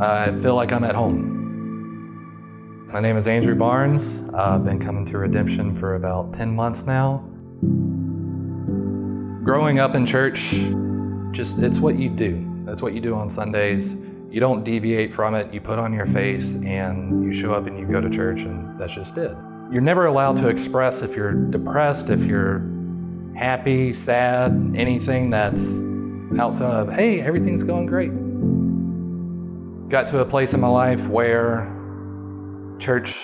I feel like I'm at home. My name is Andrew Barnes. I've been coming to Redemption for about 10 months now. Growing up in church, just it's what you do. That's what you do on Sundays. You don't deviate from it. You put on your face and you show up and you go to church, and that's just it. You're never allowed to express if you're depressed, if you're happy, sad, anything that's outside of, hey, everything's going great. Got to a place in my life where church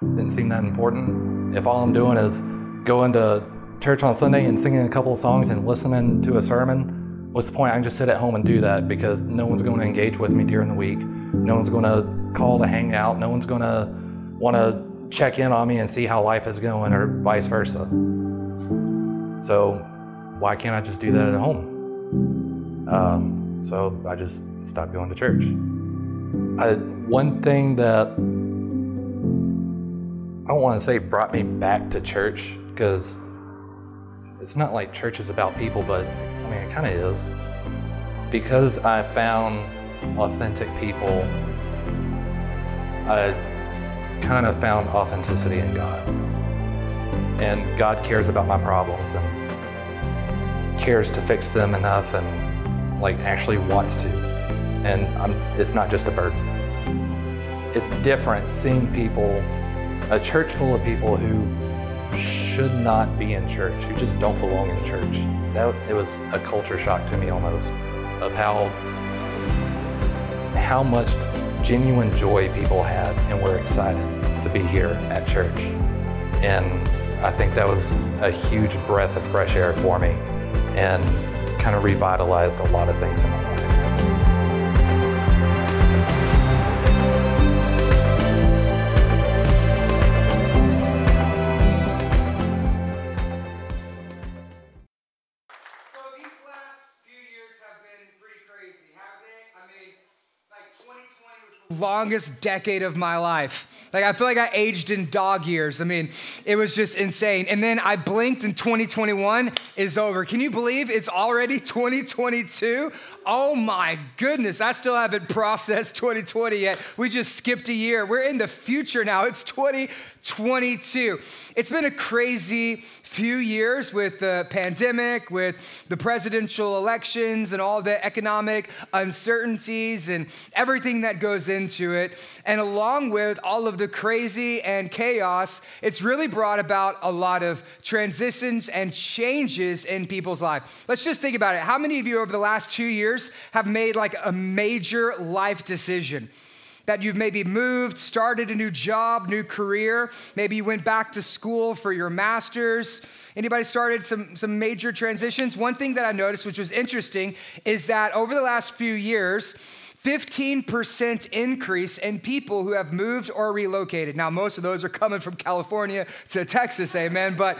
didn't seem that important. If all I'm doing is going to church on Sunday and singing a couple of songs and listening to a sermon, what's the point? I can just sit at home and do that because no one's going to engage with me during the week. No one's going to call to hang out. No one's going to want to check in on me and see how life is going or vice versa. So why can't I just do that at home? Um, so I just stopped going to church. I, one thing that I don't want to say brought me back to church because it's not like church is about people, but I mean, it kind of is. Because I found authentic people, I kind of found authenticity in God. And God cares about my problems and cares to fix them enough and like actually wants to. And I'm, it's not just a burden. It's different seeing people, a church full of people who should not be in church, who just don't belong in church. That it was a culture shock to me almost of how how much genuine joy people had and were excited to be here at church. And I think that was a huge breath of fresh air for me and kind of revitalized a lot of things in my life. Longest decade of my life. Like I feel like I aged in dog years. I mean, it was just insane. And then I blinked and 2021 is over. Can you believe it's already 2022? Oh my goodness, I still haven't processed 2020 yet. We just skipped a year. We're in the future now. It's 2022. It's been a crazy few years with the pandemic, with the presidential elections, and all the economic uncertainties and everything that goes into it. And along with all of the crazy and chaos, it's really brought about a lot of transitions and changes in people's life. Let's just think about it. How many of you over the last two years have made like a major life decision? that you've maybe moved, started a new job, new career. Maybe you went back to school for your master's. Anybody started some, some major transitions? One thing that I noticed, which was interesting, is that over the last few years, 15% increase in people who have moved or relocated. Now, most of those are coming from California to Texas, amen. But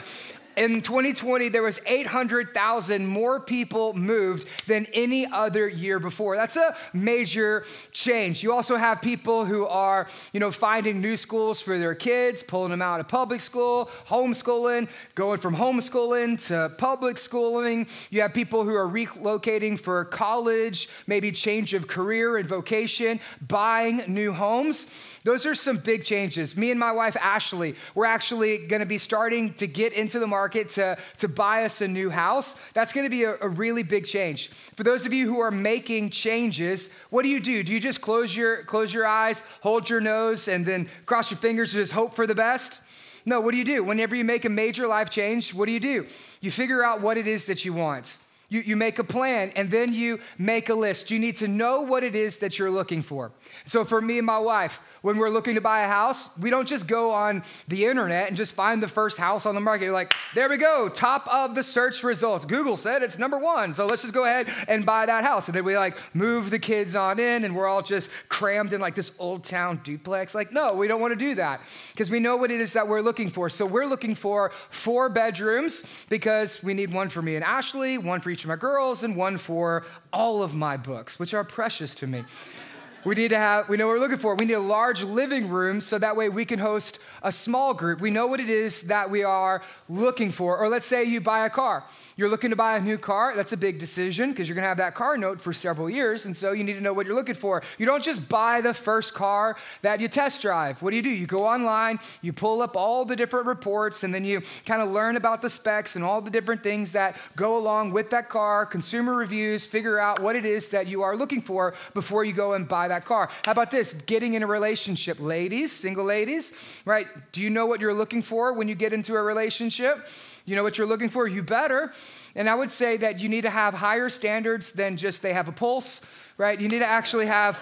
in 2020, there was 800,000 more people moved than any other year before. That's a major change. You also have people who are, you know, finding new schools for their kids, pulling them out of public school, homeschooling, going from homeschooling to public schooling. You have people who are relocating for college, maybe change of career and vocation, buying new homes. Those are some big changes. Me and my wife, Ashley, we're actually going to be starting to get into the market to, to buy us a new house. That's to be a, a really big change. For those of you who are making changes, what do you do? Do you just close your, close your eyes, hold your nose, and then cross your fingers and just hope for the best? No, what do you do? Whenever you make a major life change, what do you do? You figure out what it is that you want. You, you make a plan and then you make a list. You need to know what it is that you're looking for. So, for me and my wife, when we're looking to buy a house, we don't just go on the internet and just find the first house on the market. You're like, there we go, top of the search results. Google said it's number one, so let's just go ahead and buy that house. And then we like move the kids on in, and we're all just crammed in like this old town duplex. Like, no, we don't want to do that because we know what it is that we're looking for. So we're looking for four bedrooms because we need one for me and Ashley, one for each of my girls, and one for all of my books, which are precious to me. We need to have, we know what we're looking for. We need a large living room so that way we can host a small group. We know what it is that we are looking for. Or let's say you buy a car. You're looking to buy a new car. That's a big decision because you're going to have that car note for several years. And so you need to know what you're looking for. You don't just buy the first car that you test drive. What do you do? You go online, you pull up all the different reports, and then you kind of learn about the specs and all the different things that go along with that car, consumer reviews, figure out what it is that you are looking for before you go and buy that car. How about this? Getting in a relationship. Ladies, single ladies, right? Do you know what you're looking for when you get into a relationship? You know what you're looking for? You better. And I would say that you need to have higher standards than just they have a pulse, right? You need to actually have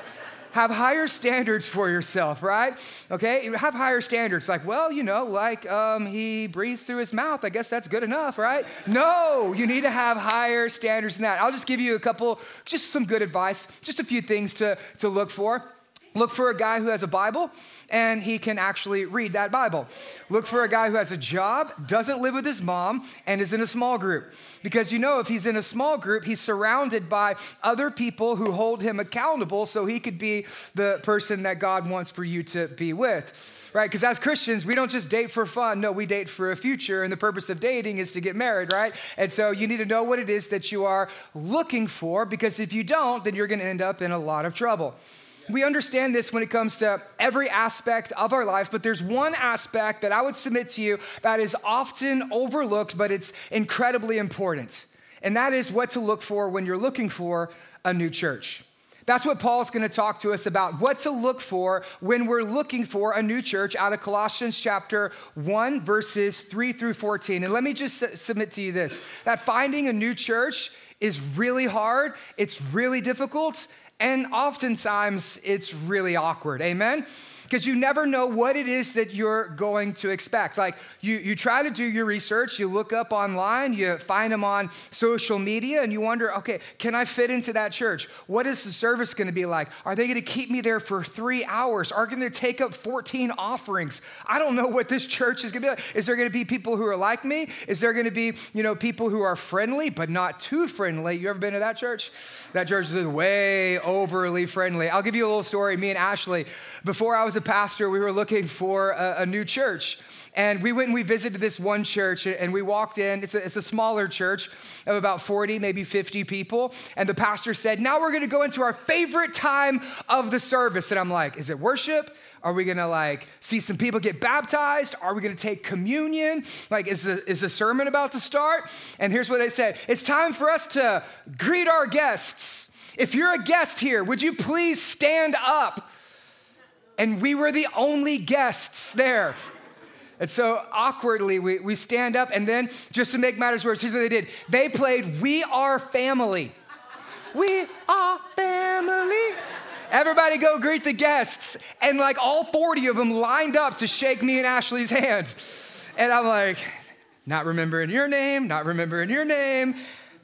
have higher standards for yourself, right? Okay, have higher standards. Like, well, you know, like um, he breathes through his mouth. I guess that's good enough, right? No, you need to have higher standards than that. I'll just give you a couple, just some good advice, just a few things to, to look for. Look for a guy who has a Bible and he can actually read that Bible. Look for a guy who has a job, doesn't live with his mom, and is in a small group. Because you know, if he's in a small group, he's surrounded by other people who hold him accountable so he could be the person that God wants for you to be with right? Because as Christians, we don't just date for fun. No, we date for a future, and the purpose of dating is to get married, right? And so you need to know what it is that you are looking for, because if you don't, then you're going to end up in a lot of trouble. We understand this when it comes to every aspect of our life, but there's one aspect that I would submit to you that is often overlooked, but it's incredibly important. And that is what to look for when you're looking for a new church. That's what Paul's going to talk to us about, what to look for when we're looking for a new church out of Colossians chapter 1, verses 3 through 14. And let me just submit to you this that finding a new church is really hard, it's really difficult, and oftentimes it's really awkward. Amen? Because you never know what it is that you're going to expect. Like you, you try to do your research, you look up online, you find them on social media, and you wonder, okay, can I fit into that church? What is the service going to be like? Are they going to keep me there for three hours? Are they going to take up 14 offerings? I don't know what this church is going to be like. Is there going to be people who are like me? Is there going to be, you know, people who are friendly but not too friendly? You ever been to that church? That church is way overly friendly. I'll give you a little story. Me and Ashley, before I was a pastor, we were looking for a, a new church. And we went and we visited this one church and we walked in. It's a, it's a smaller church of about 40, maybe 50 people. And the pastor said, Now we're gonna go into our favorite time of the service. And I'm like, Is it worship? Are we gonna like see some people get baptized? Are we gonna take communion? Like, is the, is the sermon about to start? And here's what they said It's time for us to greet our guests. If you're a guest here, would you please stand up? And we were the only guests there. And so awkwardly, we, we stand up, and then just to make matters worse, here's what they did they played We Are Family. We are family. Everybody go greet the guests. And like all 40 of them lined up to shake me and Ashley's hand. And I'm like, not remembering your name, not remembering your name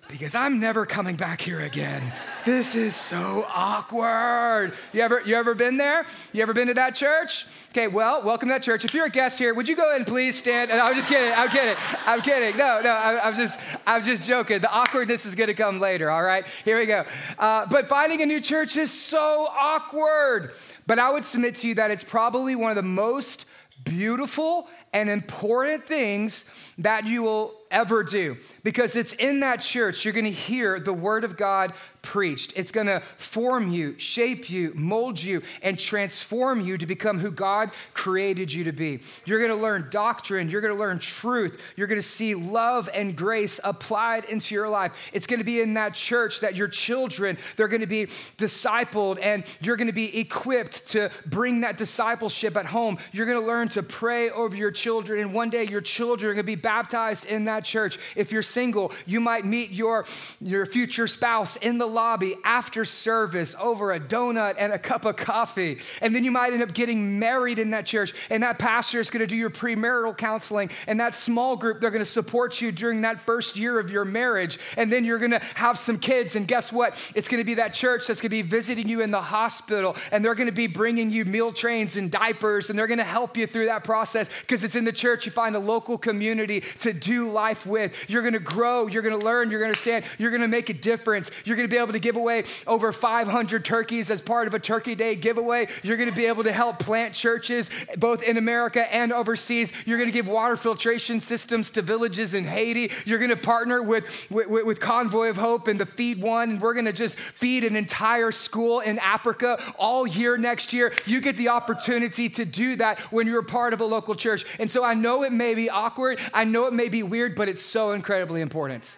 because I'm never coming back here again. This is so awkward. You ever, you ever been there? You ever been to that church? Okay, well, welcome to that church. If you're a guest here, would you go ahead and please stand? And I'm just kidding. I'm kidding. I'm kidding. No, no, I, am just, I'm just joking. The awkwardness is going to come later. All right, here we go. Uh, but finding a new church is so awkward. But I would submit to you that it's probably one of the most beautiful and important things that you will ever do because it's in that church you're going to hear the word of God preached. It's going to form you, shape you, mold you, and transform you to become who God created you to be. You're going to learn doctrine, you're going to learn truth, you're going to see love and grace applied into your life. It's going to be in that church that your children, they're going to be discipled and you're going to be equipped to bring that discipleship at home. You're going to learn to pray over your children and one day your children are going to be baptized in that church. If you're single, you might meet your your future spouse in the lobby after service over a donut and a cup of coffee. And then you might end up getting married in that church. And that pastor is going to do your premarital counseling. And that small group, they're going to support you during that first year of your marriage. And then you're going to have some kids. And guess what? It's going to be that church that's going to be visiting you in the hospital. And they're going to be bringing you meal trains and diapers. And they're going to help you through that process because it's it's in the church you find a local community to do life with. You're gonna grow, you're gonna learn, you're gonna understand, you're gonna make a difference. You're gonna be able to give away over 500 turkeys as part of a Turkey Day giveaway. You're gonna be able to help plant churches both in America and overseas. You're gonna give water filtration systems to villages in Haiti. You're gonna partner with, with, with Convoy of Hope and the Feed One, and we're gonna just feed an entire school in Africa all year next year. You get the opportunity to do that when you're part of a local church. And so I know it may be awkward, I know it may be weird, but it's so incredibly important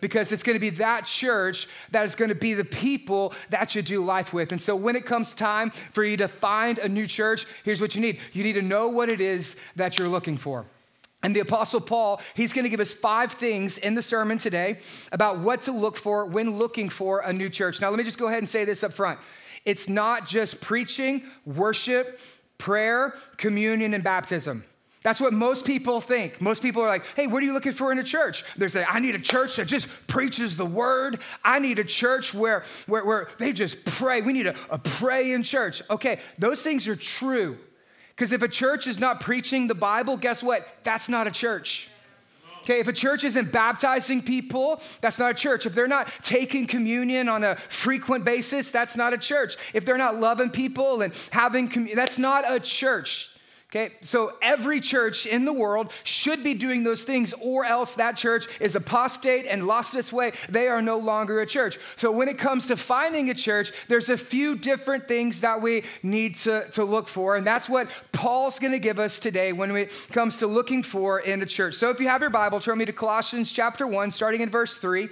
because it's going to be that church that is going to be the people that you do life with. And so when it comes time for you to find a new church, here's what you need you need to know what it is that you're looking for. And the Apostle Paul, he's going to give us five things in the sermon today about what to look for when looking for a new church. Now, let me just go ahead and say this up front it's not just preaching, worship, prayer, communion, and baptism. That's what most people think. Most people are like, hey, what are you looking for in a church? They're saying, I need a church that just preaches the word. I need a church where, where, where they just pray. We need a, a pray in church. Okay, those things are true. Because if a church is not preaching the Bible, guess what? That's not a church. Okay, if a church isn't baptizing people, that's not a church. If they're not taking communion on a frequent basis, that's not a church. If they're not loving people and having communion, that's not a church. Okay, so every church in the world should be doing those things, or else that church is apostate and lost its way. They are no longer a church. So, when it comes to finding a church, there's a few different things that we need to, to look for, and that's what Paul's gonna give us today when it comes to looking for in a church. So, if you have your Bible, turn me to Colossians chapter 1, starting in verse 3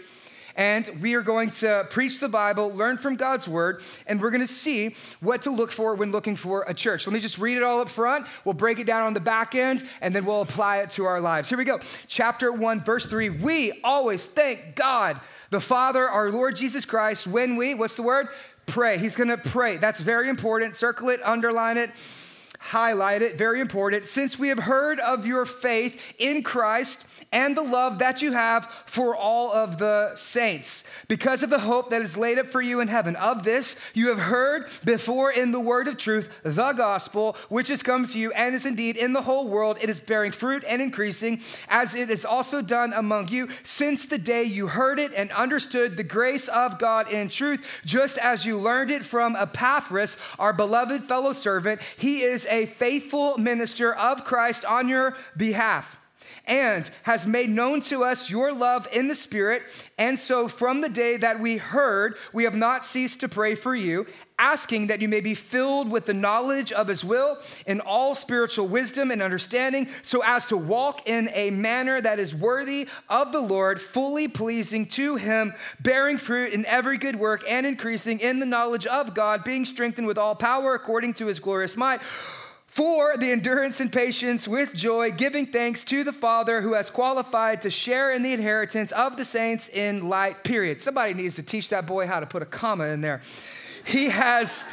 and we are going to preach the Bible, learn from God's word, and we're going to see what to look for when looking for a church. Let me just read it all up front. We'll break it down on the back end, and then we'll apply it to our lives. Here we go. Chapter 1, verse 3. We always thank God, the Father, our Lord Jesus Christ, when we, what's the word? Pray. He's going to pray. That's very important. Circle it, underline it highlight it, very important. Since we have heard of your faith in Christ and the love that you have for all of the saints, because of the hope that is laid up for you in heaven. Of this you have heard before in the word of truth, the gospel, which has come to you and is indeed in the whole world. It is bearing fruit and increasing, as it is also done among you since the day you heard it and understood the grace of God in truth, just as you learned it from Epaphras, our beloved fellow servant. He is a faithful minister of Christ on your behalf and has made known to us your love in the Spirit. And so, from the day that we heard, we have not ceased to pray for you, asking that you may be filled with the knowledge of His will in all spiritual wisdom and understanding, so as to walk in a manner that is worthy of the Lord, fully pleasing to Him, bearing fruit in every good work and increasing in the knowledge of God, being strengthened with all power according to His glorious might for the endurance and patience with joy, giving thanks to the Father who has qualified to share in the inheritance of the saints in light, period. Somebody needs to teach that boy how to put a comma in there. He has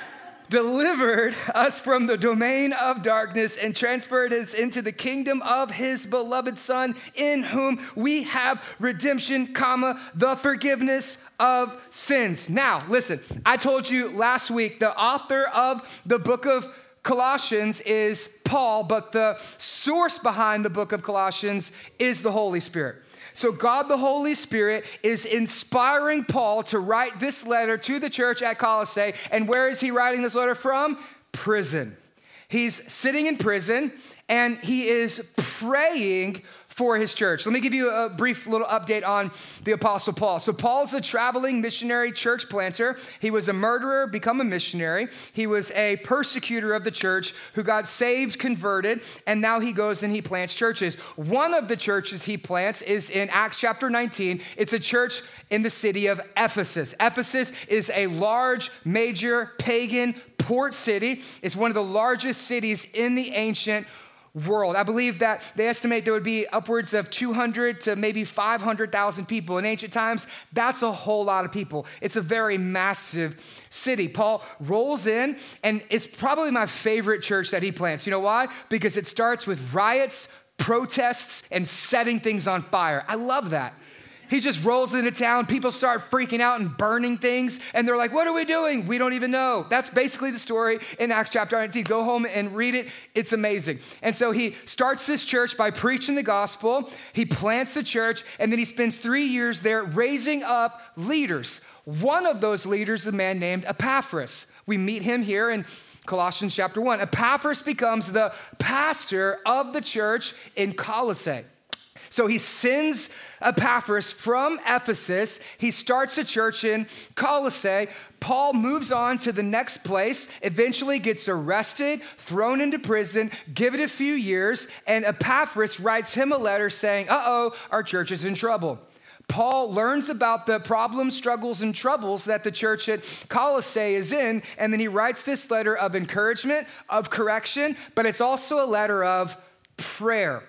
delivered us from the domain of darkness and transferred us into the kingdom of his beloved son in whom we have redemption comma the forgiveness of sins now listen i told you last week the author of the book of Colossians is Paul, but the source behind the book of Colossians is the Holy Spirit. So, God the Holy Spirit is inspiring Paul to write this letter to the church at Colossae. And where is he writing this letter from? Prison. He's sitting in prison and he is praying for his church. Let me give you a brief little update on the Apostle Paul. So, Paul's a traveling missionary church planter. He was a murderer, become a missionary. He was a persecutor of the church who got saved, converted, and now he goes and he plants churches. One of the churches he plants is in Acts chapter 19. It's a church in the city of Ephesus. Ephesus is a large, major pagan port city. It's one of the largest cities in the ancient world. I believe that they estimate there would be upwards of 200 to maybe 500,000 people. In ancient times, that's a whole lot of people. It's a very massive city. Paul rolls in, and it's probably my favorite church that he plants. You know why? Because it starts with riots, protests, and setting things on fire. I love that. He just rolls into town. People start freaking out and burning things. And they're like, What are we doing? We don't even know. That's basically the story in Acts chapter 19. Go home and read it. It's amazing. And so he starts this church by preaching the gospel. He plants a church. And then he spends three years there raising up leaders. One of those leaders is a man named Epaphras. We meet him here in Colossians chapter 1. Epaphras becomes the pastor of the church in Colossae. So he sends Epaphras from Ephesus. He starts a church in Colossae. Paul moves on to the next place, eventually gets arrested, thrown into prison, give it a few years, and Epaphras writes him a letter saying, Uh oh, our church is in trouble. Paul learns about the problems, struggles, and troubles that the church at Colossae is in, and then he writes this letter of encouragement, of correction, but it's also a letter of prayer.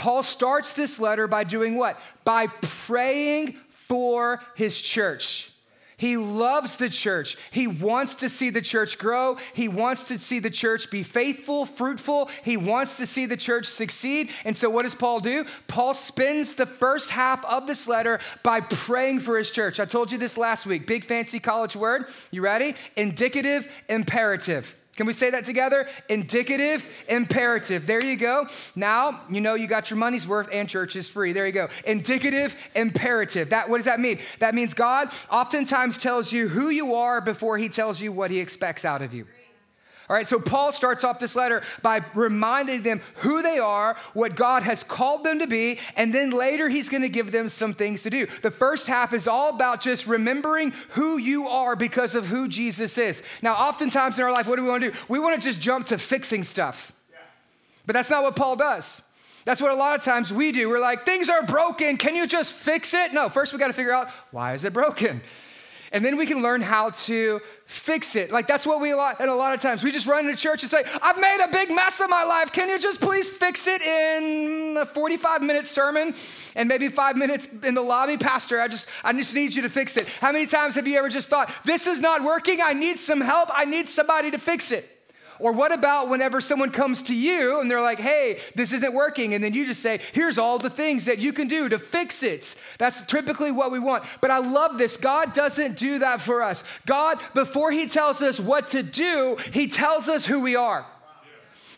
Paul starts this letter by doing what? By praying for his church. He loves the church. He wants to see the church grow. He wants to see the church be faithful, fruitful. He wants to see the church succeed. And so, what does Paul do? Paul spends the first half of this letter by praying for his church. I told you this last week. Big fancy college word. You ready? Indicative, imperative. Can we say that together? Indicative, imperative. There you go. Now you know you got your money's worth and church is free. There you go. Indicative, imperative. That what does that mean? That means God oftentimes tells you who you are before he tells you what he expects out of you. All right, so Paul starts off this letter by reminding them who they are, what God has called them to be, and then later he's going to give them some things to do. The first half is all about just remembering who you are because of who Jesus is. Now, oftentimes in our life, what do we want to do? We want to just jump to fixing stuff. But that's not what Paul does. That's what a lot of times we do. We're like, things are broken. Can you just fix it? No, first we got to figure out why is it broken? And then we can learn how to fix it. Like that's what we a lot, and a lot of times we just run into church and say, I've made a big mess of my life. Can you just please fix it in a 45 minute sermon and maybe five minutes in the lobby? Pastor, I just, I just need you to fix it. How many times have you ever just thought, this is not working? I need some help. I need somebody to fix it. Or what about whenever someone comes to you and they're like, hey, this isn't working? And then you just say, here's all the things that you can do to fix it. That's typically what we want. But I love this. God doesn't do that for us. God, before He tells us what to do, He tells us who we are.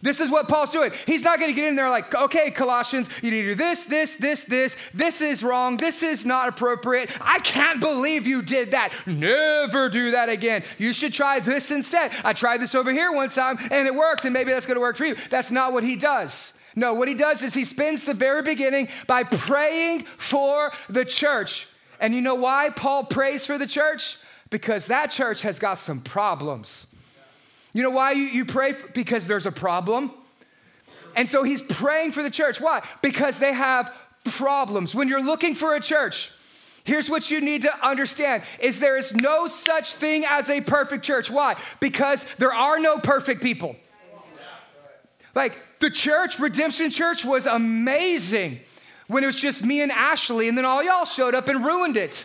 This is what Paul's doing. He's not going to get in there like, okay, Colossians, you need to do this, this, this, this. This is wrong. This is not appropriate. I can't believe you did that. Never do that again. You should try this instead. I tried this over here one time and it worked, and maybe that's going to work for you. That's not what he does. No, what he does is he spends the very beginning by praying for the church. And you know why Paul prays for the church? Because that church has got some problems. You know why you, you pray? Because there's a problem. And so he's praying for the church. Why? Because they have problems. When you're looking for a church, here's what you need to understand is there is no such thing as a perfect church. Why? Because there are no perfect people. Like the church, Redemption Church was amazing when it was just me and Ashley and then all y'all showed up and ruined it.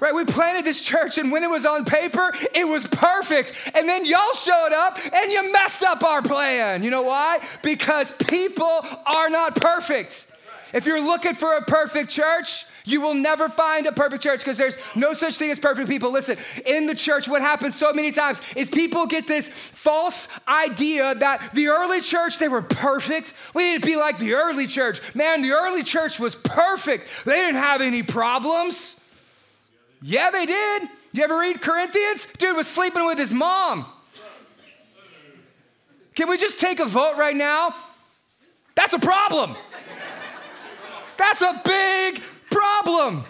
Right, we planted this church, and when it was on paper, it was perfect. And then y'all showed up and you messed up our plan. You know why? Because people are not perfect. If you're looking for a perfect church, you will never find a perfect church because there's no such thing as perfect people. Listen, in the church, what happens so many times is people get this false idea that the early church, they were perfect. We need to be like the early church. Man, the early church was perfect, they didn't have any problems. Yeah, they did. You ever read Corinthians? Dude was sleeping with his mom. Can we just take a vote right now? That's a problem. That's a big problem.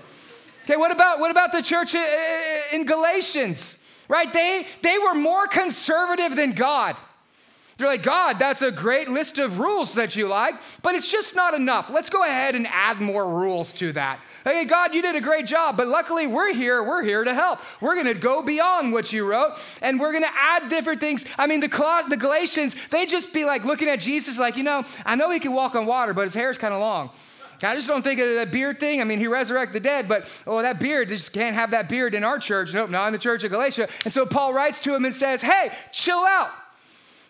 Okay, what about what about the church in Galatians? Right? They they were more conservative than God. They're like, God, that's a great list of rules that you like, but it's just not enough. Let's go ahead and add more rules to that. Hey, God, you did a great job, but luckily we're here. We're here to help. We're going to go beyond what you wrote, and we're going to add different things. I mean, the, the Galatians, they just be like looking at Jesus, like, you know, I know he can walk on water, but his hair is kind of long. I just don't think of that beard thing. I mean, he resurrected the dead, but oh, that beard, they just can't have that beard in our church. Nope, not in the church of Galatia. And so Paul writes to him and says, Hey, chill out.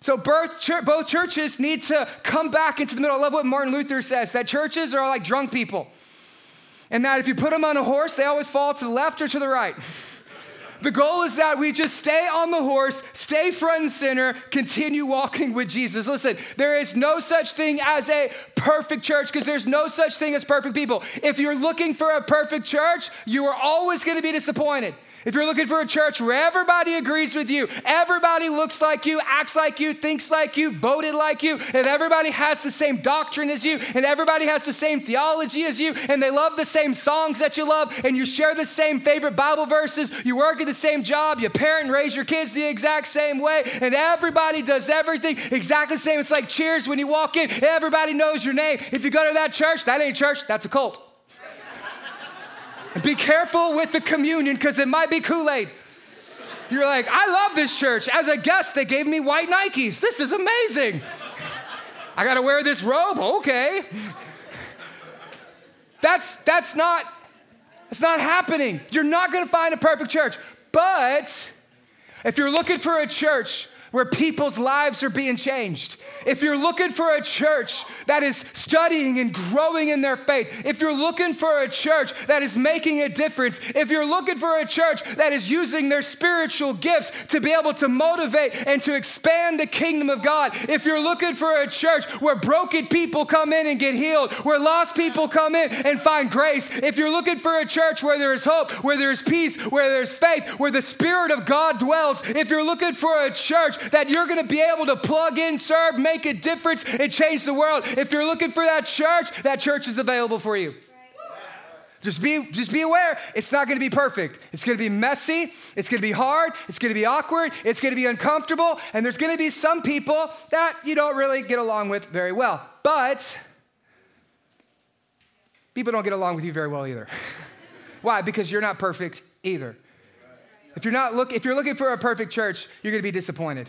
So both, both churches need to come back into the middle. I love what Martin Luther says that churches are like drunk people. and that if you put them on a horse, they always fall to the left or to the right. The goal is that we just stay on the horse, stay front and center, continue walking with Jesus. Listen, there is no such thing as a perfect church because there's no such thing as perfect people. If you're looking for a perfect church, you are always going to be disappointed. If you're looking for a church where everybody agrees with you, everybody looks like you, acts like you, thinks like you, voted like you, and everybody has the same doctrine as you, and everybody has the same theology as you, and they love the same songs that you love, and you share the same favorite Bible verses, you work at the same job, you parent and raise your kids the exact same way, and everybody does everything exactly the same. It's like cheers when you walk in, everybody knows your name. If you go to that church, that ain't church, that's a cult. And be careful with the communion because it might be Kool Aid. You're like, I love this church. As a guest, they gave me white Nikes. This is amazing. I got to wear this robe. Okay. That's that's not it's not happening. You're not going to find a perfect church. But if you're looking for a church where people's lives are being changed, if you're looking for a church that is studying and growing in their faith, if you're looking for a church that is making a difference, if you're looking for a church that is using their spiritual gifts to be able to motivate and to expand the kingdom of God, if you're looking for a church where broken people come in and get healed, where lost people come in and find grace, if you're looking for a church where there is hope, where there is peace, where there's faith, where the Spirit of God dwells, if you're looking for a church that you're going to be able to plug in, serve, make a difference and change the world. If you're looking for that church, that church is available for you. Just be, just be aware, it's not gonna be perfect. It's gonna be messy, it's gonna be hard, it's gonna be awkward, it's gonna be uncomfortable, and there's gonna be some people that you don't really get along with very well. But people don't get along with you very well either. Why? Because you're not perfect either. If you're not look, if you're looking for a perfect church, you're gonna be disappointed.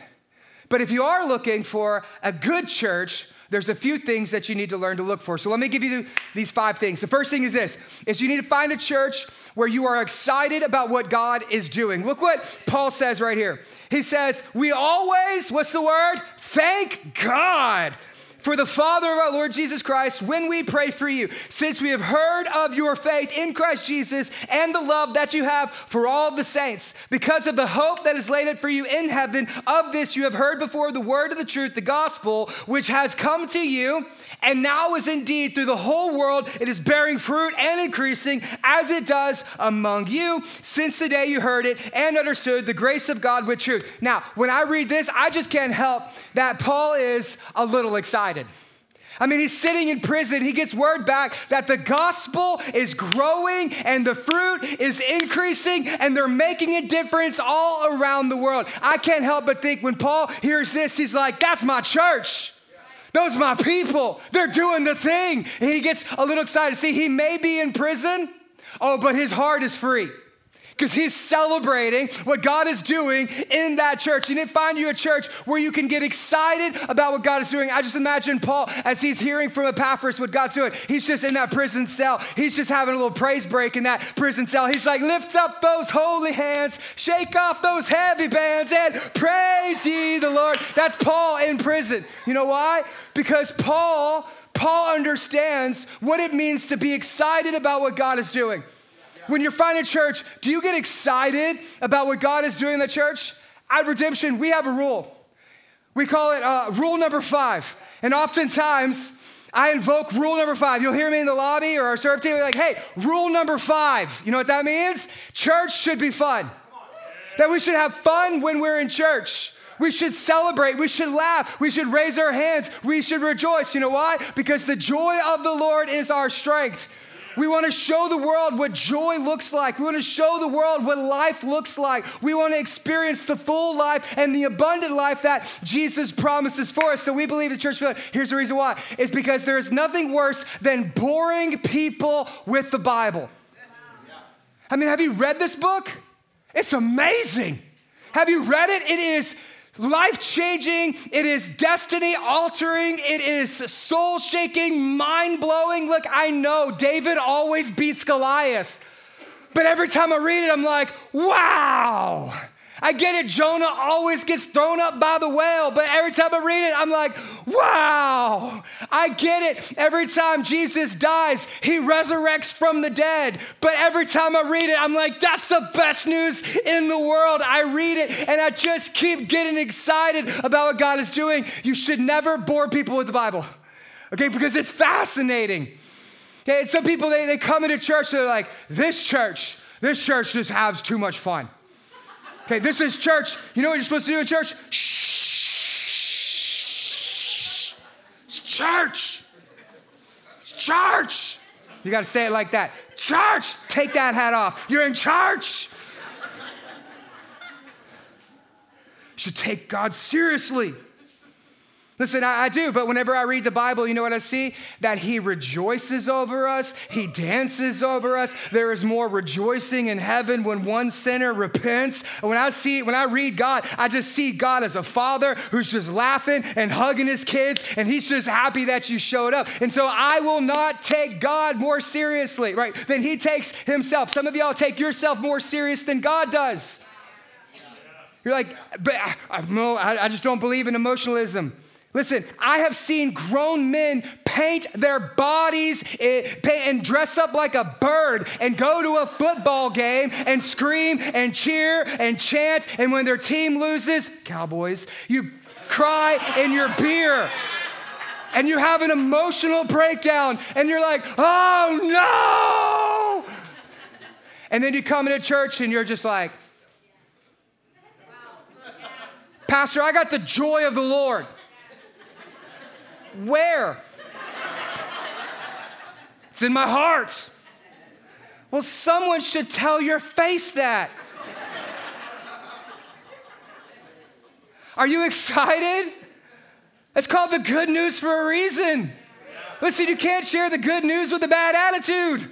But if you are looking for a good church, there's a few things that you need to learn to look for. So let me give you these five things. The first thing is this is you need to find a church where you are excited about what God is doing. Look what Paul says right here. He says, "We always, what's the word? Thank God for the Father of our Lord Jesus Christ when we pray for you, since we have heard of your faith in Christ Jesus and the love that you have for all the saints, because of the hope that is laid up for you in heaven. Of this you have heard before the word of the truth, the gospel, which has come to you, and now is indeed through the whole world. It is bearing fruit and increasing as it does among you since the day you heard it and understood the grace of God with truth. Now, when I read this, I just can't help that Paul is a little excited excited. I mean, he's sitting in prison. He gets word back that the gospel is growing and the fruit is increasing and they're making a difference all around the world. I can't help but think when Paul hears this, he's like, that's my church. Those are my people. They're doing the thing. And he gets a little excited. See, he may be in prison, oh, but his heart is free because he's celebrating what God is doing in that church. You didn't find you a church where you can get excited about what God is doing. I just imagine Paul as he's hearing from Epaphras what God's doing. He's just in that prison cell. He's just having a little praise break in that prison cell. He's like, lift up those holy hands, shake off those heavy bands, and praise ye the Lord. That's Paul in prison. You know why? Because Paul. Paul understands what it means to be excited about what God is doing when you're finding church, do you get excited about what God is doing in the church? At Redemption, we have a rule. We call it uh, rule number five. And oftentimes, I invoke rule number five. You'll hear me in the lobby or our serve team, be like, hey, rule number five. You know what that means? Church should be fun. That we should have fun when we're in church. We should celebrate. We should laugh. We should raise our hands. We should rejoice. You know why? Because the joy of the Lord is our strength. We want to show the world what joy looks like. We want to show the world what life looks like. We want to experience the full life and the abundant life that Jesus promises for us. So we believe the church. Here's the reason why: is because there is nothing worse than boring people with the Bible. I mean, have you read this book? It's amazing. Have you read it? It is life changing, it is destiny altering, it is soul shaking, mind blowing. Look, I know David always beats Goliath, but every time I read it, I'm like, wow. I get it, Jonah always gets thrown up by the whale, but every time I read it, I'm like, wow, I get it. Every time Jesus dies, he resurrects from the dead. But every time I read it, I'm like, that's the best news in the world. I read it and I just keep getting excited about what God is doing. You should never bore people with the Bible, okay, because it's fascinating. Okay, and some people, they, they come into church, they're like, this church, this church just has too much fun. Okay, this is church. You know what you're supposed to do in church? Shh. It's church. It's church. You got to say it like that. Church. Take that hat off. You're in church. You should take God seriously. Listen, I, I, do, but whenever I read the Bible, you know what I see? That He rejoices over us, He dances over us. There is more rejoicing in heaven when one sinner repents. When I see, when I read God, I just see God as a father who's just laughing and hugging his kids, and He's just happy that you showed up. And so I will not take God more seriously, right, than He takes Himself. Some of y'all take yourself more serious than God does. You're like, but uh, I, I, I just don't believe in emotionalism. Listen, I have seen grown men paint their bodies and dress up like a bird and go to a football game and scream and cheer and chant. And when their team loses, Cowboys, you cry in your beer and you have an emotional breakdown and you're like, oh no! And then you come into church and you're just like, Pastor, I got the joy of the Lord. Where? It's in my heart. Well, someone should tell your face that. Are you excited? It's called the good news for a reason. Listen, you can't share the good news with a bad attitude.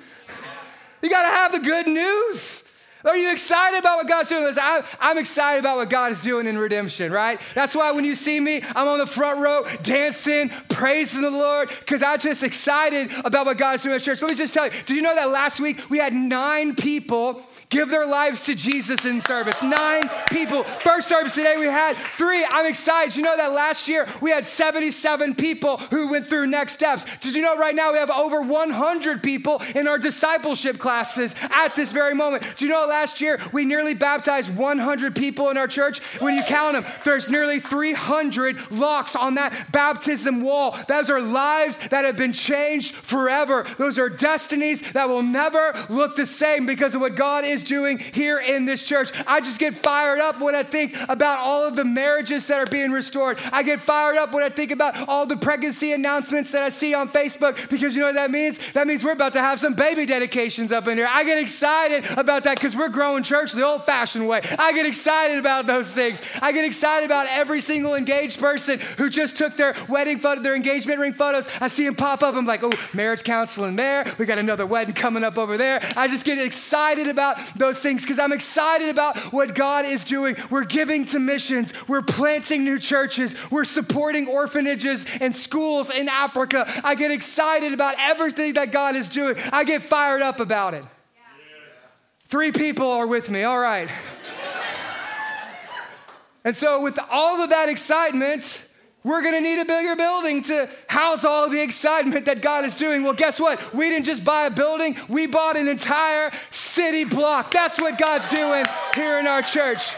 You got to have the good news. Are you excited about what God's doing? Listen, I'm, I'm excited about what God is doing in redemption, right? That's why when you see me, I'm on the front row dancing, praising the Lord, because I'm just excited about what God's doing at church. Let me just tell you, did you know that last week we had nine people give their lives to Jesus in service. Nine people. First service today we had three. I'm excited. You know that last year we had 77 people who went through next steps. Did you know right now we have over 100 people in our discipleship classes at this very moment? Do you know last year we nearly baptized 100 people in our church? When you count them, there's nearly 300 locks on that baptism wall. Those are lives that have been changed forever. Those are destinies that will never look the same because of what God is is doing here in this church. I just get fired up when I think about all of the marriages that are being restored. I get fired up when I think about all the pregnancy announcements that I see on Facebook because you know what that means? That means we're about to have some baby dedications up in here. I get excited about that because we're growing church the old fashioned way. I get excited about those things. I get excited about every single engaged person who just took their wedding photo, their engagement ring photos. I see them pop up. I'm like, oh, marriage counseling there. We got another wedding coming up over there. I just get excited about those things because I'm excited about what God is doing. We're giving to missions, we're planting new churches, we're supporting orphanages and schools in Africa. I get excited about everything that God is doing, I get fired up about it. Three people are with me, all right. and so, with all of that excitement, we're gonna need a bigger building to house all the excitement that God is doing. Well, guess what? We didn't just buy a building, we bought an entire city block. That's what God's doing here in our church.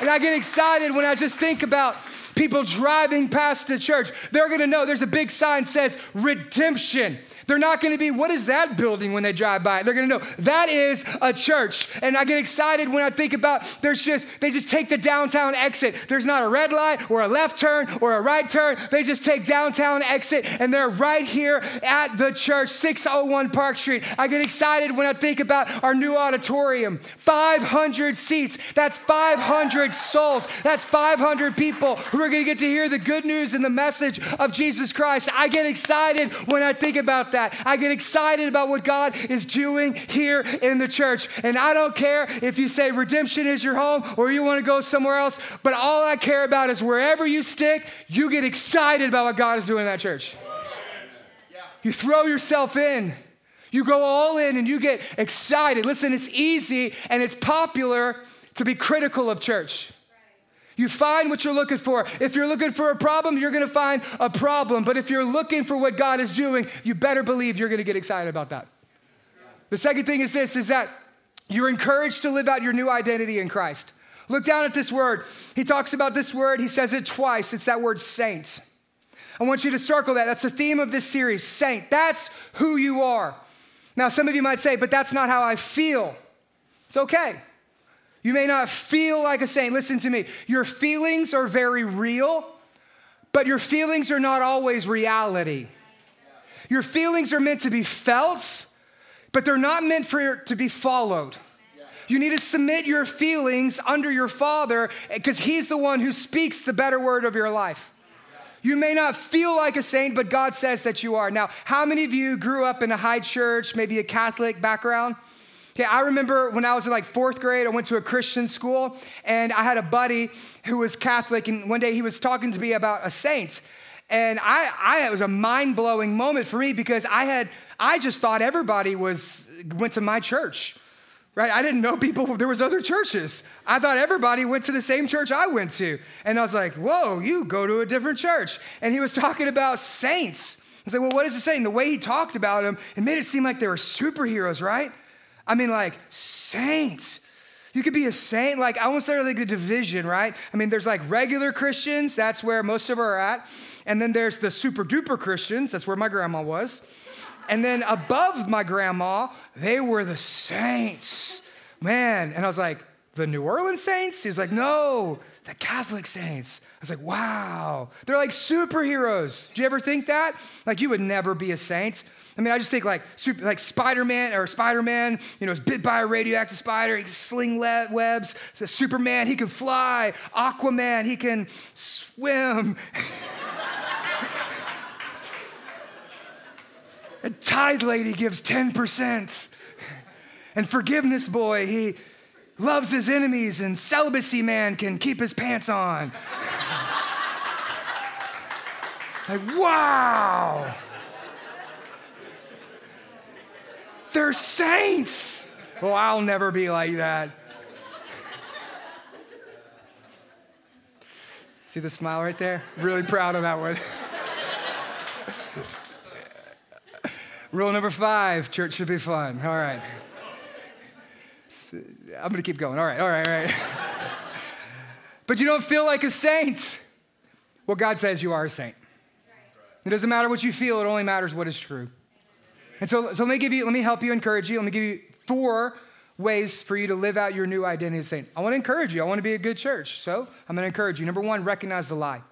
And I get excited when I just think about people driving past the church. They're gonna know there's a big sign says redemption. They're not going to be, what is that building when they drive by? They're going to know that is a church. And I get excited when I think about there's just, they just take the downtown exit. There's not a red light or a left turn or a right turn. They just take downtown exit and they're right here at the church, 601 Park Street. I get excited when I think about our new auditorium 500 seats. That's 500 souls. That's 500 people who are going to get to hear the good news and the message of Jesus Christ. I get excited when I think about that. I get excited about what God is doing here in the church. And I don't care if you say redemption is your home or you want to go somewhere else, but all I care about is wherever you stick, you get excited about what God is doing in that church. You throw yourself in. You go all in and you get excited. Listen, it's easy and it's popular to be critical of church. You find what you're looking for. If you're looking for a problem, you're going to find a problem. But if you're looking for what God is doing, you better believe you're going to get excited about that. The second thing is this is that you're encouraged to live out your new identity in Christ. Look down at this word. He talks about this word, he says it twice. It's that word saint. I want you to circle that. That's the theme of this series saint. That's who you are. Now, some of you might say, but that's not how I feel. It's okay. You may not feel like a saint. Listen to me. Your feelings are very real, but your feelings are not always reality. Your feelings are meant to be felt, but they're not meant for to be followed. You need to submit your feelings under your father because he's the one who speaks the better word of your life. You may not feel like a saint, but God says that you are. Now, how many of you grew up in a high church, maybe a Catholic background? Okay, I remember when I was in like fourth grade, I went to a Christian school, and I had a buddy who was Catholic, and one day he was talking to me about a saint. And I, I, it was a mind blowing moment for me because I had, I just thought everybody was, went to my church right? I didn't know people, there was other churches. I thought everybody went to the same church I went to. And I was like, whoa, you go to a different church. And he was talking about saints. I was like, well, what is it saying? The way he talked about them, it made it seem like they were superheroes, right? I mean, like, saints. You could be a saint, like I almost there like a division, right? I mean, there's like regular Christians, that's where most of are at. And then there's the super duper Christians, that's where my grandma was. And then above my grandma, they were the saints. Man. And I was like, the New Orleans saints? He was like, no, the Catholic saints. I was like, wow. They're like superheroes. Do you ever think that? Like, you would never be a saint. I mean, I just think like super, like Spider-Man or Spider-Man, you know, is bit by a radioactive spider. He can sling webs. Superman, he can fly. Aquaman, he can swim. And Tithe lady gives 10%. And forgiveness boy, he loves his enemies, and celibacy man can keep his pants on. like, wow. They're saints. Well, I'll never be like that. See the smile right there? Really proud of that one. Rule number five church should be fun. All right. I'm going to keep going. All right, all right, all right. but you don't feel like a saint. Well, God says you are a saint. It doesn't matter what you feel, it only matters what is true. And so, so let me give you, let me help you, encourage you. Let me give you four ways for you to live out your new identity as saint. I want to encourage you. I want to be a good church. So I'm going to encourage you. Number one, recognize the lie.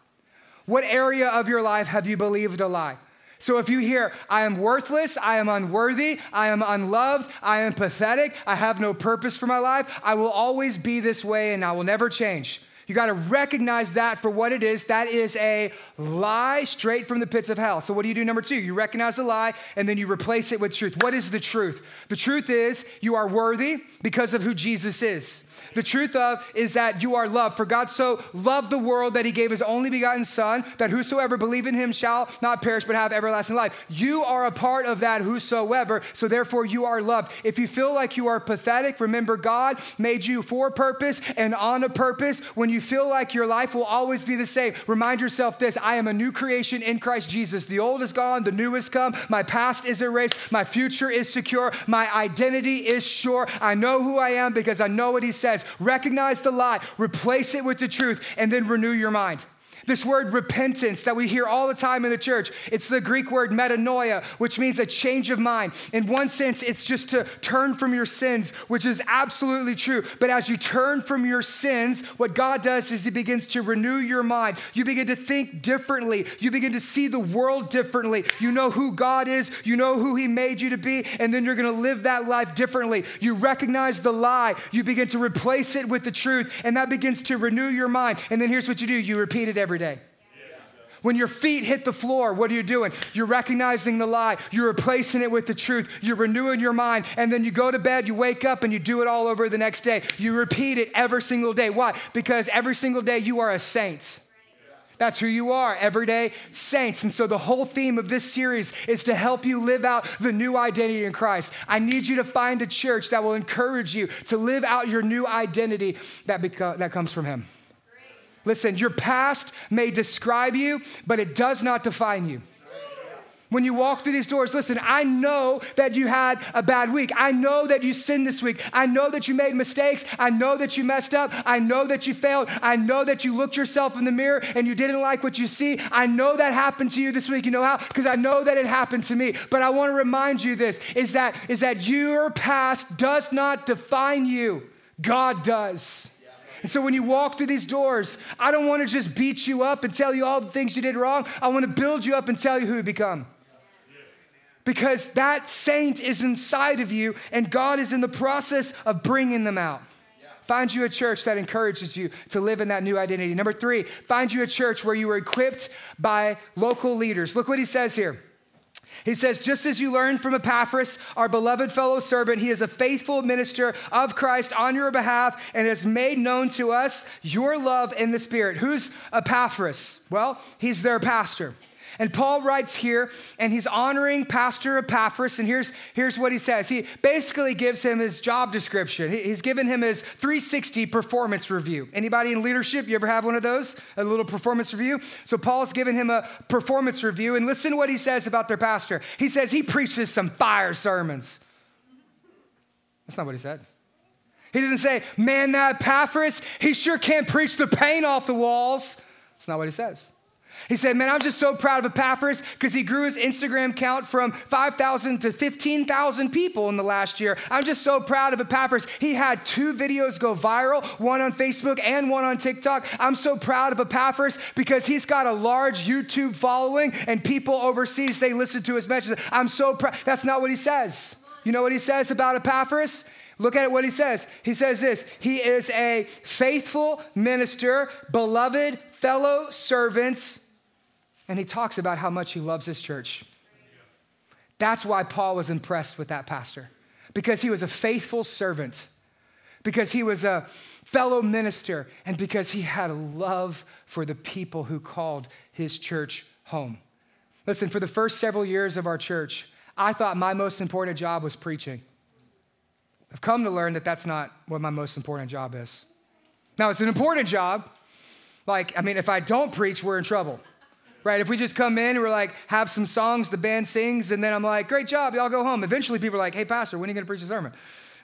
What area of your life have you believed a lie? So if you hear, I am worthless, I am unworthy, I am unloved, I am pathetic, I have no purpose for my life, I will always be this way and I will never change. You got to recognize that for what it is. That is a lie straight from the pits of hell. So, what do you do? Number two, you recognize the lie and then you replace it with truth. What is the truth? The truth is you are worthy because of who Jesus is. The truth of is that you are loved. For God so loved the world that he gave his only begotten Son, that whosoever believe in him shall not perish but have everlasting life. You are a part of that whosoever, so therefore you are loved. If you feel like you are pathetic, remember God made you for purpose and on a purpose. When you feel like your life will always be the same, remind yourself this I am a new creation in Christ Jesus. The old is gone, the new has come. My past is erased, my future is secure, my identity is sure. I know who I am because I know what he says recognize the lie, replace it with the truth, and then renew your mind. This word repentance that we hear all the time in the church, it's the Greek word metanoia, which means a change of mind. In one sense, it's just to turn from your sins, which is absolutely true. But as you turn from your sins, what God does is He begins to renew your mind. You begin to think differently. You begin to see the world differently. You know who God is, you know who He made you to be, and then you're gonna live that life differently. You recognize the lie, you begin to replace it with the truth, and that begins to renew your mind. And then here's what you do you repeat it every every day. When your feet hit the floor, what are you doing? You're recognizing the lie. You're replacing it with the truth. You're renewing your mind. And then you go to bed, you wake up, and you do it all over the next day. You repeat it every single day. Why? Because every single day you are a saint. That's who you are, everyday saints. And so the whole theme of this series is to help you live out the new identity in Christ. I need you to find a church that will encourage you to live out your new identity that, that comes from Him. Listen, your past may describe you, but it does not define you. When you walk through these doors, listen, I know that you had a bad week. I know that you sinned this week. I know that you made mistakes. I know that you messed up. I know that you failed. I know that you looked yourself in the mirror and you didn't like what you see. I know that happened to you this week. You know how? Because I know that it happened to me. But I want to remind you this is that is that your past does not define you. God does. And so when you walk through these doors, I don't want to just beat you up and tell you all the things you did wrong. I want to build you up and tell you who you become because that saint is inside of you and God is in the process of bringing them out. Find you a church that encourages you to live in that new identity. Number three, find you a church where you are equipped by local leaders. Look what he says here. He says, just as you learned from Epaphras, our beloved fellow servant, he is a faithful minister of Christ on your behalf and has made known to us your love in the Spirit. Who's Epaphras? Well, he's their pastor. And Paul writes here, and he's honoring Pastor Epaphras, and here's, here's what he says. He basically gives him his job description. He's given him his 360 performance review. Anybody in leadership, you ever have one of those? A little performance review? So Paul's given him a performance review, and listen to what he says about their pastor. He says he preaches some fire sermons. That's not what he said. He doesn't say, man, that Epaphras, he sure can't preach the paint off the walls. That's not what he says. He said, Man, I'm just so proud of Epaphras because he grew his Instagram count from 5,000 to 15,000 people in the last year. I'm just so proud of Epaphras. He had two videos go viral, one on Facebook and one on TikTok. I'm so proud of Epaphras because he's got a large YouTube following and people overseas, they listen to his messages. I'm so proud. That's not what he says. You know what he says about Epaphras? Look at what he says. He says this He is a faithful minister, beloved fellow servants and he talks about how much he loves his church. That's why Paul was impressed with that pastor, because he was a faithful servant, because he was a fellow minister, and because he had a love for the people who called his church home. Listen, for the first several years of our church, I thought my most important job was preaching. I've come to learn that that's not what my most important job is. Now, it's an important job. Like, I mean, if I don't preach, we're in trouble right? If we just come in and we're like, have some songs, the band sings, and then I'm like, great job, y'all go home. Eventually people are like, hey, Pastor, when are you gonna preach a sermon?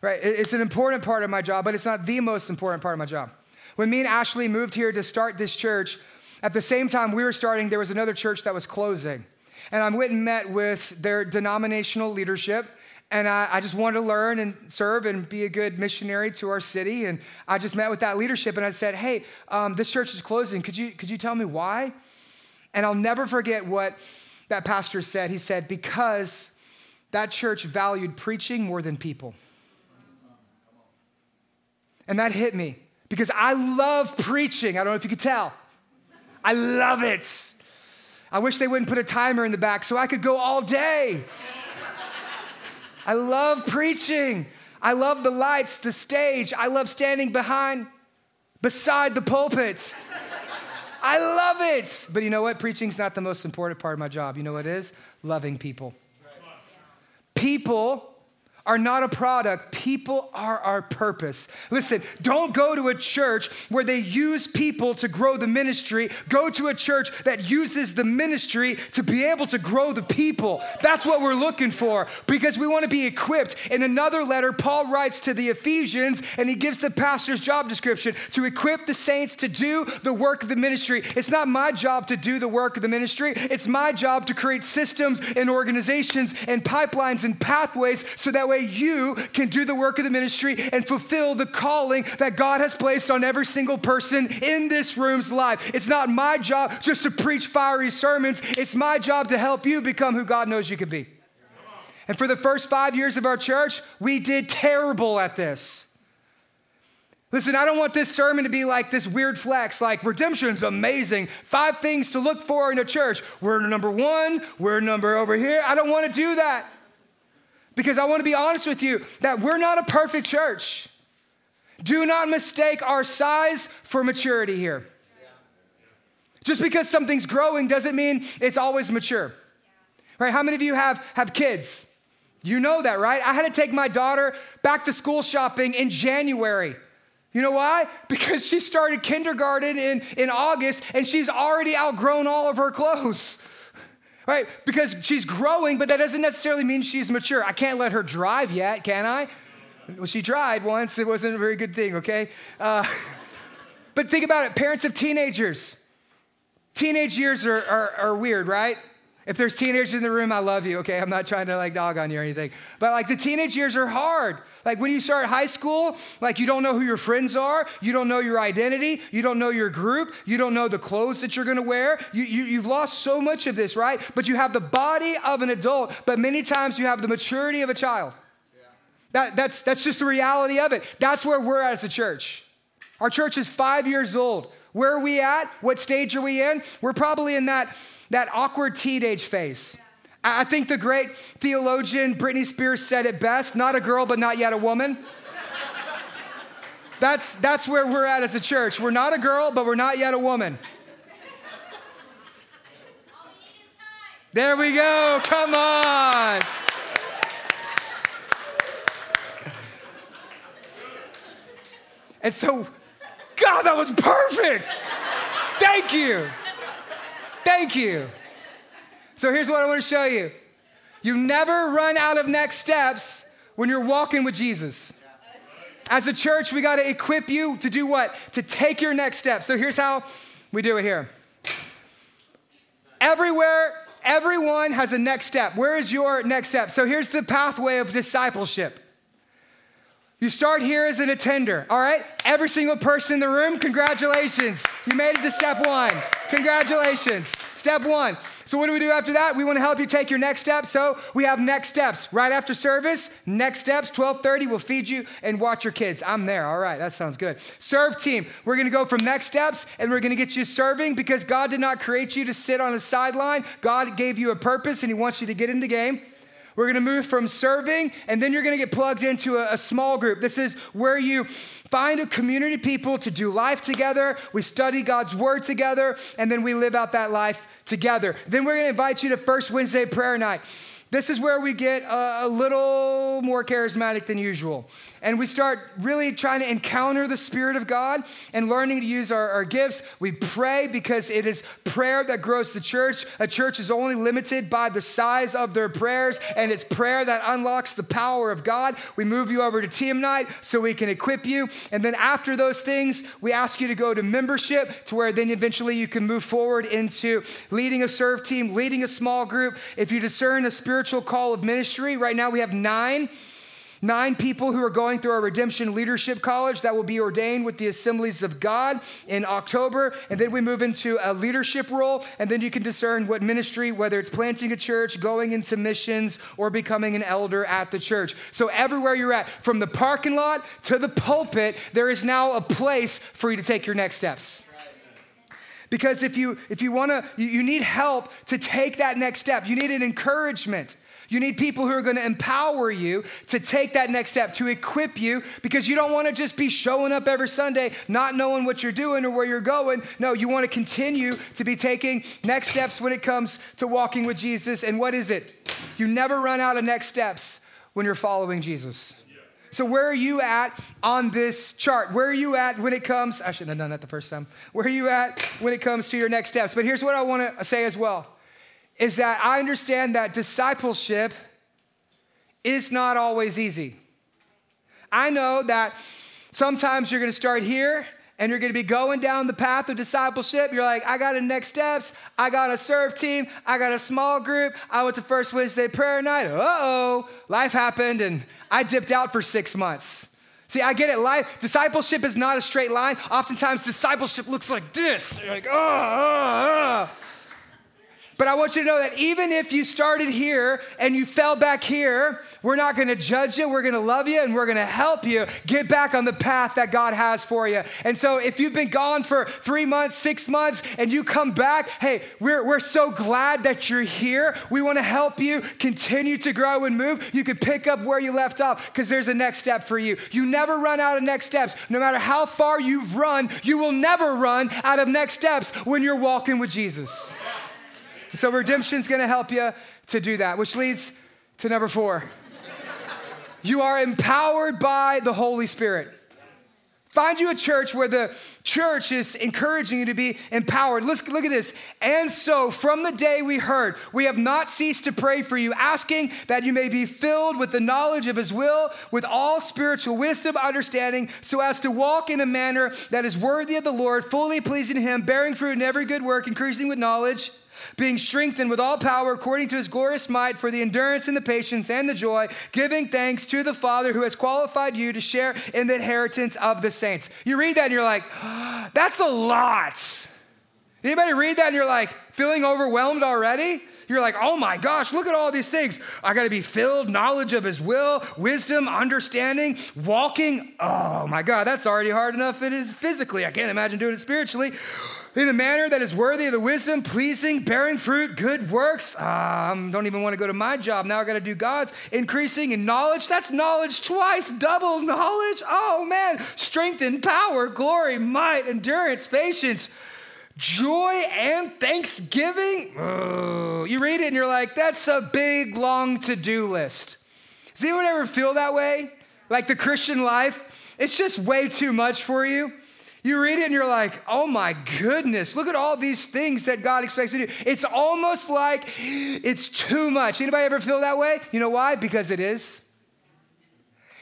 Right? It's an important part of my job, but it's not the most important part of my job. When me and Ashley moved here to start this church, at the same time we were starting, there was another church that was closing. And I went and met with their denominational leadership. And I, I, just wanted to learn and serve and be a good missionary to our city. And I just met with that leadership and I said, Hey, um, this church is closing. Could you, could you tell me why? And I'll never forget what that pastor said. He said, Because that church valued preaching more than people. And that hit me because I love preaching. I don't know if you could tell. I love it. I wish they wouldn't put a timer in the back so I could go all day. I love preaching. I love the lights, the stage. I love standing behind, beside the pulpit. I love it. But you know what? Preaching's not the most important part of my job. You know what it is? Loving people. People are not a product, people are our purpose. Listen, don't go to a church where they use people to grow the ministry. Go to a church that uses the ministry to be able to grow the people. That's what we're looking for because we want to be equipped. In another letter, Paul writes to the Ephesians and he gives the pastor's job description to equip the saints to do the work of the ministry. It's not my job to do the work of the ministry, it's my job to create systems and organizations and pipelines and pathways so that way way you can do the work of the ministry and fulfill the calling that God has placed on every single person in this room's life. It's not my job just to preach fiery sermons, it's my job to help you become who God knows you can be. And for the first five years of our church, we did terrible at this. Listen, I don't want this sermon to be like this weird flex, like redemption's amazing. Five things to look for in a church. We're number one, we're number over here. I don't want to do that. Because I want to be honest with you that we're not a perfect church. Do not mistake our size for maturity here. Just because something's growing doesn't mean it's always mature. Right? How many of you have, have kids? You know that, right? I had to take my daughter back to school shopping in January. You know why? Because she started kindergarten in, in August and she's already outgrown all of her clothes. Right? Because she's growing, but that doesn't necessarily mean she's mature. I can't let her drive yet, can I? Well, she tried once. It wasn't a very good thing, okay? Uh, but think about it parents of teenagers. Teenage years are, are, are weird, right? If there's teenagers in the room, I love you, okay? I'm not trying to like dog on you or anything. But like the teenage years are hard. Like when you start high school, like you don't know who your friends are, you don't know your identity, you don't know your group, you don't know the clothes that you're gonna wear. You, you, you've lost so much of this, right? But you have the body of an adult, but many times you have the maturity of a child. Yeah. That, that's, that's just the reality of it. That's where we're at as a church. Our church is five years old. Where are we at? What stage are we in? We're probably in that that awkward teenage phase. I think the great theologian Britney Spears said it best not a girl, but not yet a woman. That's, that's where we're at as a church. We're not a girl, but we're not yet a woman. There we go. Come on. And so, God, that was perfect. Thank you. Thank you. So here's what I want to show you you never run out of next steps when you're walking with Jesus. As a church, we got to equip you to do what? To take your next step. So here's how we do it here. Everywhere, everyone has a next step. Where is your next step? So here's the pathway of discipleship. You start here as an attender, all right? Every single person in the room, congratulations. You made it to step one. Congratulations. Step one. So, what do we do after that? We want to help you take your next step. So, we have next steps. Right after service, next steps, 1230, we'll feed you and watch your kids. I'm there. All right, that sounds good. Serve team. We're going to go from next steps and we're going to get you serving because God did not create you to sit on a sideline. God gave you a purpose and He wants you to get in the game. We're going to move from serving, and then you're going to get plugged into a, a, small group. This is where you find a community of people to do life together. We study God's word together, and then we live out that life together. Then we're going to invite you to First Wednesday prayer night. This is where we get a, a, little more charismatic than usual. And we start really trying to encounter the Spirit of God and learning to use our, our gifts. We pray because it is prayer that grows the church. A church is only limited by the size of their prayers, and it's prayer that unlocks the power of God. We move you over to team night so we can equip you. And then after those things, we ask you to go to membership to where then eventually you can move forward into leading a serve team, leading a small group. If you discern a spirit spiritual call of ministry. Right now, we have nine. Nine people who are going through our Redemption Leadership College that will be ordained with the Assemblies of God in October. And then we move into a leadership role. And then you can discern what ministry, whether it's planting a church, going into missions, or becoming an elder at the church. So, everywhere you're at, from the parking lot to the pulpit, there is now a place for you to take your next steps. Because if you if you want to you, you need help to take that next step. You need an encouragement. You need people who are going to empower you to take that next step, to equip you, because you don't want to just be showing up every Sunday, not knowing what you're doing or where you're going. No, you want to continue to be taking next steps when it comes to walking with Jesus. And what is it? You never run out of next steps when you're following Jesus. So, where are you at on this chart? Where are you at when it comes? I shouldn't have done that the first time. Where are you at when it comes to your next steps? But here's what I want to say as well is that I understand that discipleship is not always easy. I know that sometimes you're going to start here and you're going to be going down the path of discipleship. You're like, I got a next steps. I got a serve team. I got a small group. I went to First Wednesday prayer night. Uh oh, life happened and I dipped out for six months. See, I get it. Life, discipleship is not a straight line. Oftentimes, discipleship looks like this. You're like, oh, oh, oh. But I want you to know that even if you started here and you fell back here, we're not to judge you. We're to love you and we're to help you get back on the path that God has for you. And so if you've been gone for three months, six months, and you come back, hey, we're, we're so glad that you're here. We want to help you continue to grow and move. You could pick up where you left off because there's a next step for you. You never run out of next steps. No matter how far you've run, you will never run out of next steps when you're walking with Jesus. So redemption's going to help you to do that, which leads to number four. You are empowered by the Holy Spirit. Find you a church where the church is encouraging you to be empowered. Let's look at this. And so, from the day we heard, we have not ceased to pray for you, asking that you may be filled with the knowledge of His will, with all spiritual wisdom, understanding, so as to walk in a manner that is worthy of the Lord, fully pleasing Him, bearing fruit in every good work, increasing with knowledge being strengthened with all power according to his glorious might for the endurance and the patience and the joy, giving thanks to the Father who has qualified you to share in the inheritance of the saints. You read that and you're like, oh, that's a lot. Anybody read that and you're like, feeling overwhelmed already? You're like, oh my gosh, look at all these things. I got to be filled, knowledge of his will, wisdom, understanding, walking. Oh my God, that's already hard enough. It is physically. I can't imagine doing it spiritually in a manner that is worthy of the wisdom, pleasing, bearing fruit, good works. Um, don't even want to go to my job. Now I got to do God's. Increasing in knowledge. That's knowledge twice, double knowledge. Oh man. Strength and power, glory, might, endurance, patience, joy, and thanksgiving. Oh, you read it and you're like, that's a big, long to do list. Does anyone ever feel that way? Like the Christian life? It's just way too much for you. You read it and you're like, oh my goodness, look at all these things that God expects to do. It's almost like it's too much. Anybody ever feel that way? You know why? Because it is.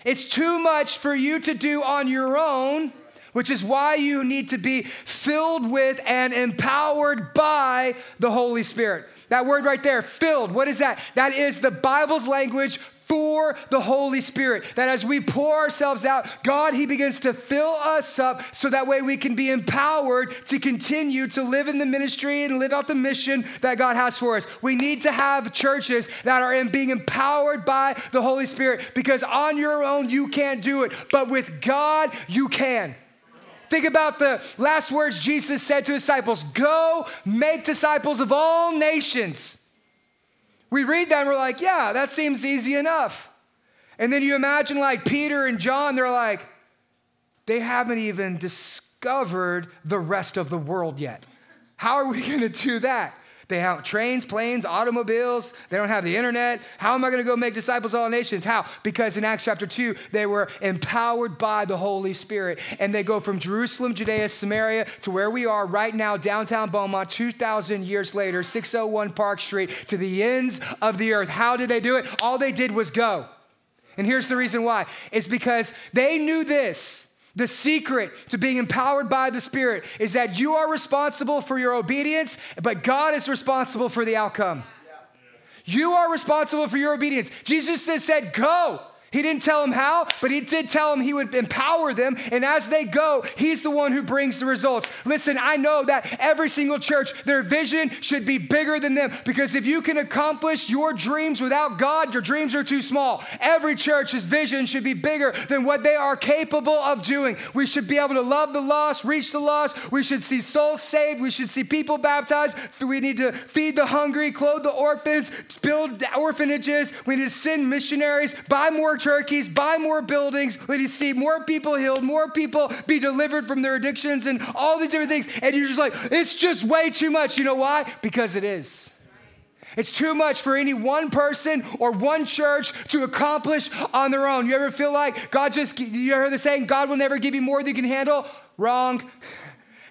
It's too much for you to do on your own, which is why you need to be filled with and empowered by the Holy Spirit. That word right there, filled, what is that? That is the Bible's language for the Holy Spirit. That as we pour ourselves out, God, He begins to fill us up so that way we can be empowered to continue to live in the ministry and live out the mission that God has for us. We need to have churches that are in being empowered by the Holy Spirit because on your own you can't do it, but with God you can. Think about the last words Jesus said to his disciples Go make disciples of all nations we read that and we're like, yeah, that seems easy enough. And then you imagine like Peter and John, they're like, they haven't even discovered the rest of the world yet. How are we going to do that? They have trains, planes, automobiles. They don't have the internet. How am I going to go make disciples of all nations? How? Because in Acts chapter 2, they were empowered by the Holy Spirit. And they go from Jerusalem, Judea, Samaria to where we are right now, downtown Beaumont, 2,000 years later, 601 Park Street, to the ends of the earth. How did they do it? All they did was go. And here's the reason why it's because they knew this the secret to being empowered by the Spirit is that you are responsible for your obedience, but God is responsible for the outcome. You are responsible for your obedience. Jesus said, Go. He didn't tell them how, but he did tell them he would empower them. And as they go, he's the one who brings the results. Listen, I know that every single church, their vision should be bigger than them because if you can accomplish your dreams without God, your dreams are too small. Every church's vision should be bigger than what they are capable of doing. We should be able to love the lost, reach the lost. We should see souls saved. We should see people baptized. We need to feed the hungry, clothe the orphans, build orphanages. We need to send missionaries, buy more turkeys, buy more buildings. We need to see more people healed, more people be delivered from their addictions, and all these different things. And you're just like, it's just way too much. You know why? Because it is. It's too much for any one person or one church to accomplish on their own. You ever feel like God just, you heard the saying, God will never give you more than you can handle? Wrong.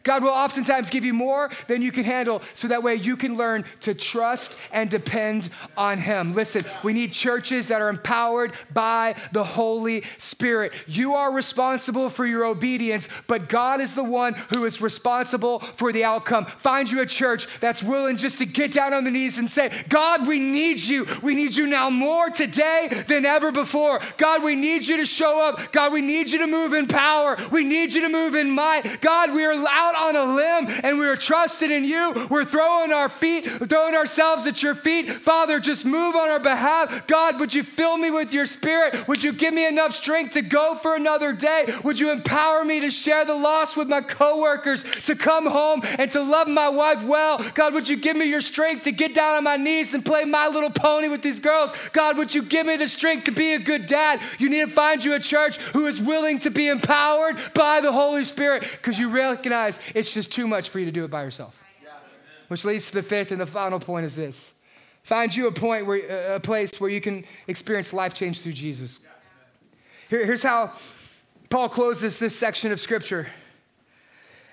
God will oftentimes give you more than you can handle so that way you can learn to trust and depend on Him. Listen, we need churches that are empowered by the Holy Spirit. You are responsible for your obedience, but God is the one who is responsible for the outcome. Find you a church that's willing just to get down on the knees and say, God, we need you. We need you now more today than ever before. God, we need you to show up. God, we need you to move in power. We need you to move in might. God, we are out out on a limb and we are trusting in you. We're throwing our feet, throwing ourselves at your feet. Father, just move on our behalf. God, would you fill me with your spirit? Would you give me enough strength to go for another day? Would you empower me to share the loss with my coworkers, to come home and to love my wife well? God, would you give me your strength to get down on my knees and play my little pony with these girls? God, would you give me the strength to be a good dad? You need to find you a church who is willing to be empowered by the Holy Spirit because you recognize it's just too much for you to do it by yourself. Which leads to the fifth and the final point is this. Find you a point where a place where you can experience life change through Jesus. Here, here's how Paul closes this section of scripture.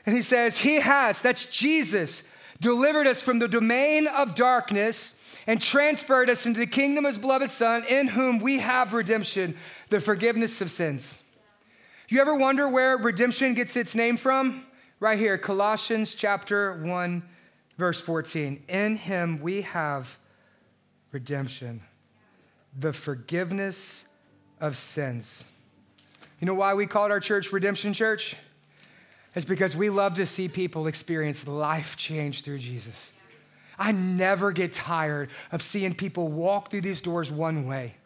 And he says, He has, that's Jesus, delivered us from the domain of darkness and transferred us into the kingdom of his beloved Son, in whom we have redemption, the forgiveness of sins. You ever wonder where redemption gets its name from? Right here, Colossians chapter 1, verse 14. In him we have redemption, the forgiveness of sins. You know why we called our church Redemption Church? It's because we love to see people experience life change through Jesus. I never get tired of seeing people walk through these doors one way,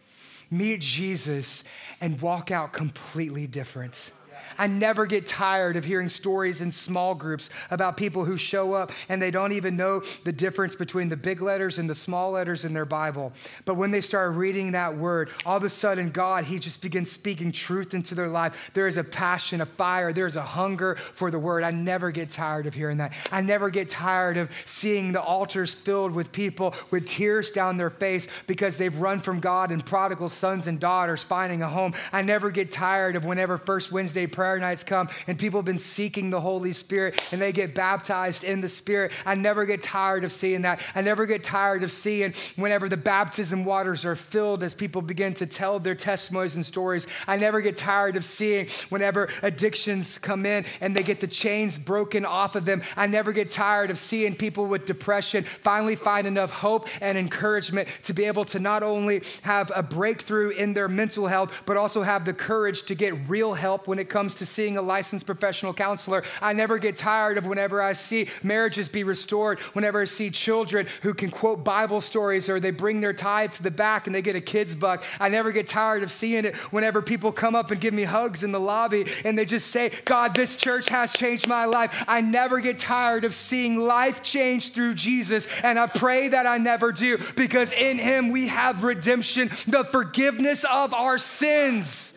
meet Jesus, and walk out completely different. I never get tired of hearing stories in small groups about people who show up and they don't even know the difference between the big letters and the small letters in their Bible. But when they start reading that word, all of a sudden, God, He just begins speaking truth into their life. There is a passion, a fire, there's a hunger for the word. I never get tired of hearing that. I never get tired of seeing the altars filled with people with tears down their face because they've run from God and prodigal sons and daughters finding a home. I never get tired of whenever First Wednesday prayer prayer nights come and people have been seeking the Holy Spirit and they get baptized in the Spirit. I never get tired of seeing that. I never get tired of seeing whenever the baptism waters are filled as people begin to tell their testimonies and stories. I never get tired of seeing whenever addictions come in and they get the chains broken off of them. I never get tired of seeing people with depression finally find enough hope and encouragement to be able to not only have a breakthrough in their mental health, but also have the courage to get real help when it comes to seeing a licensed professional counselor. I never get tired of whenever I see marriages be restored, whenever I see children who can quote Bible stories or they bring their tithes to the back and they get a kid's buck. I never get tired of seeing it whenever people come up and give me hugs in the lobby and they just say, God, this church has changed my life. I never get tired of seeing life change through Jesus. And I pray that I never do because in Him we have redemption, the forgiveness of our sins.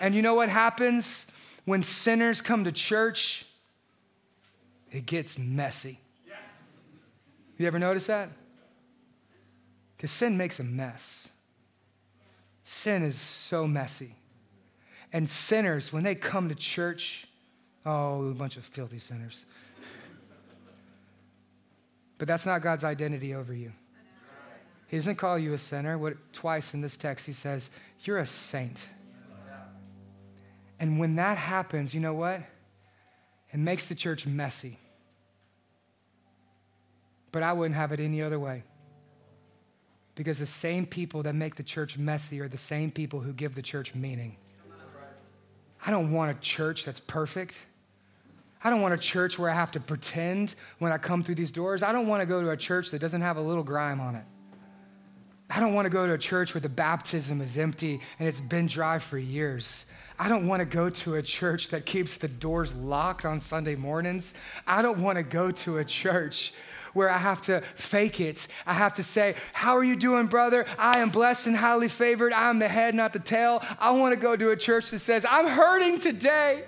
And you know what happens? When sinners come to church, it gets messy. You ever notice that? Because sin makes a mess. Sin is so messy. And sinners, when they come to church, oh, a bunch of filthy sinners. But that's not God's identity over you. He doesn't call you a sinner. What twice in this text he says, you're a saint. And when that happens, you know what? It makes the church messy. But I wouldn't have it any other way. Because the same people that make the church messy are the same people who give the church meaning. I don't want a church that's perfect. I don't want a church where I have to pretend when I come through these doors. I don't want to go to a church that doesn't have a little grime on it. I don't want to go to a church where the baptism is empty and it's been dry for years. I don't want to go to a church that keeps the doors locked on Sunday mornings. I don't want to go to a church where I have to fake it. I have to say, How are you doing, brother? I am blessed and highly favored. I am the head, not the tail. I want to go to a church that says, I'm hurting today.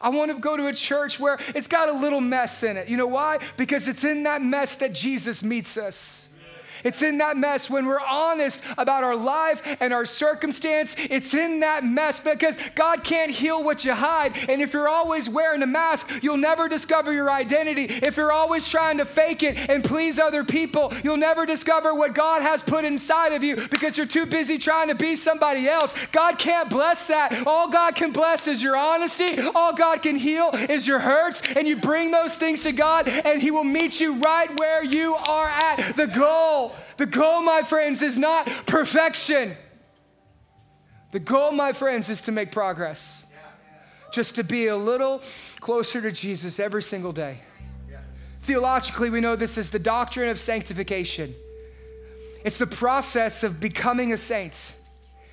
I want to go to a church where it's got a little mess in it. You know why? Because it's in that mess that Jesus meets us. It's in that mess when we're honest about our life and our circumstance. It's in that mess because God can't heal what you hide. And if you're always wearing a mask, you'll never discover your identity. If you're always trying to fake it and please other people, you'll never discover what God has put inside of you because you're too busy trying to be somebody else. God can't bless that. All God can bless is your honesty. All God can heal is your hurts. And you bring those things to God, and He will meet you right where you are at. The goal the goal, my friends, is not perfection. The goal, my friends, is to make progress. just to be a little closer to Jesus every single day. Theologically, we know this is the doctrine of sanctification. It's the process of becoming a saint.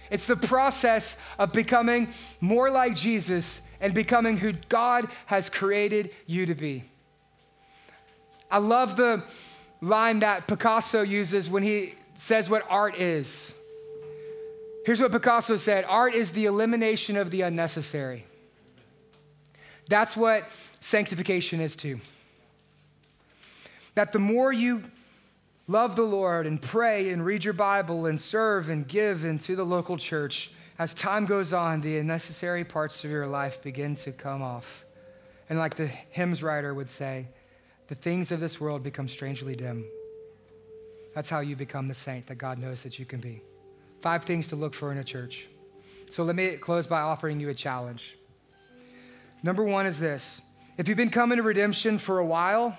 It's the process of becoming more like Jesus and becoming who God has created you to be. I love the line that Picasso uses when he says what art is. Here's what Picasso said Art is the elimination of the unnecessary. That's what sanctification is too. That the more you love the Lord and pray and read your Bible and serve and give into the local church, as time goes on, the unnecessary parts of your life begin to come off. And like the hymns writer would say, the things of this world become strangely dim. That's how you become the saint that God knows that you can be. Five things to look for in a church. So let me close by offering you a challenge. Number one is this if you've been coming to redemption for a while,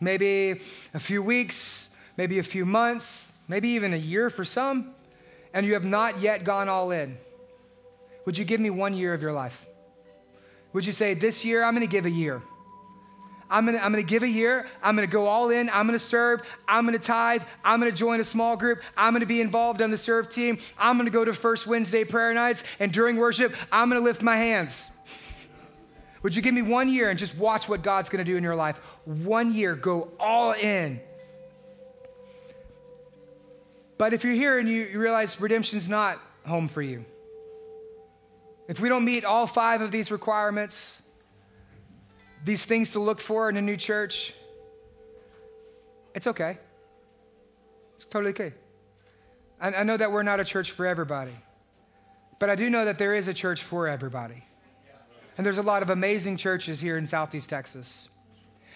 maybe a few weeks, maybe a few months, maybe even a year for some, and you have not yet gone all in, would you give me one year of your life? Would you say, This year, I'm gonna give a year? I'm gonna, I'm gonna give a year. I'm gonna go all in. I'm gonna serve. I'm gonna tithe. I'm gonna join a small group. I'm gonna be involved on the serve team. I'm gonna go to First Wednesday prayer nights. And during worship, I'm gonna lift my hands. Would you give me one year and just watch what God's gonna do in your life? One year, go all in. But if you're here and you, you realize redemption's not home for you, if we don't meet all five of these requirements, these things to look for in a new church, it's okay. It's totally okay. I, I know that we're not a church for everybody, but I do know that there is a church for everybody. And there's a lot of amazing churches here in Southeast Texas.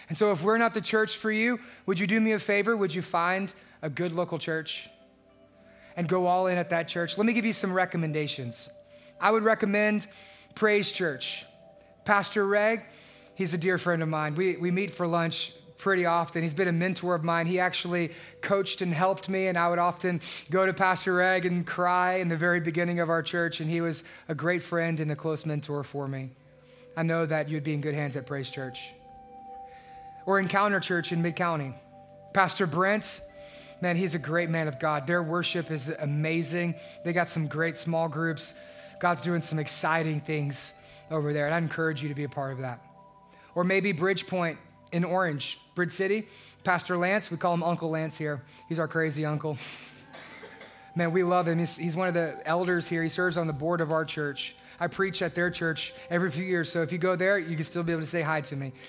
And so, if we're not the church for you, would you do me a favor? Would you find a good local church and go all in at that church? Let me give you some recommendations. I would recommend Praise Church. Pastor Reg, he's a dear friend of mine. We, we meet for lunch pretty often. He's been a mentor of mine. He actually coached and helped me, and I would often go to Pastor Reg and cry in the very beginning of our church, and he was a great friend and a close mentor for me. I know that you'd be in good hands at Praise Church. Or Encounter Church in Mid County. Pastor Brent, man, he's a great man of God. Their worship is amazing. They got some great small groups. God's doing some exciting things over there, and I encourage you to be a part of that. Or maybe Bridgepoint in Orange, Bridge City. Pastor Lance, we call him Uncle Lance here. He's our crazy uncle. Man, we love him. He's, he's one of the elders here. He serves on the board of our church. I preach at their church every few years, so if you go there, you can still be able to say hi to me.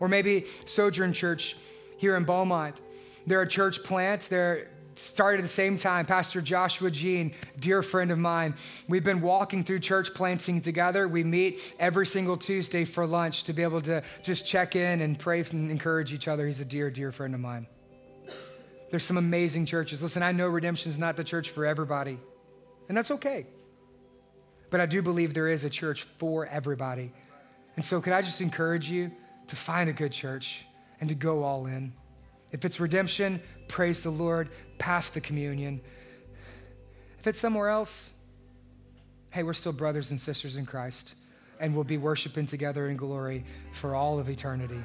Or maybe Sojourn Church here in Beaumont. They're a church plant. They're started at the same time. Pastor Joshua Jean, dear friend of mine. We've been walking through church planting together. We meet every single Tuesday for lunch to be able to just check in and pray and encourage each other. He's a dear, dear friend of mine. There's some amazing churches. Listen, I know redemption is not the church for everybody, and that's okay. But I do believe there is a church for everybody. And so, could I just encourage you to find a good church and to go all in? If it's redemption, praise the Lord, pass the communion. If it's somewhere else, hey, we're still brothers and sisters in Christ, and we'll be worshiping together in glory for all of eternity.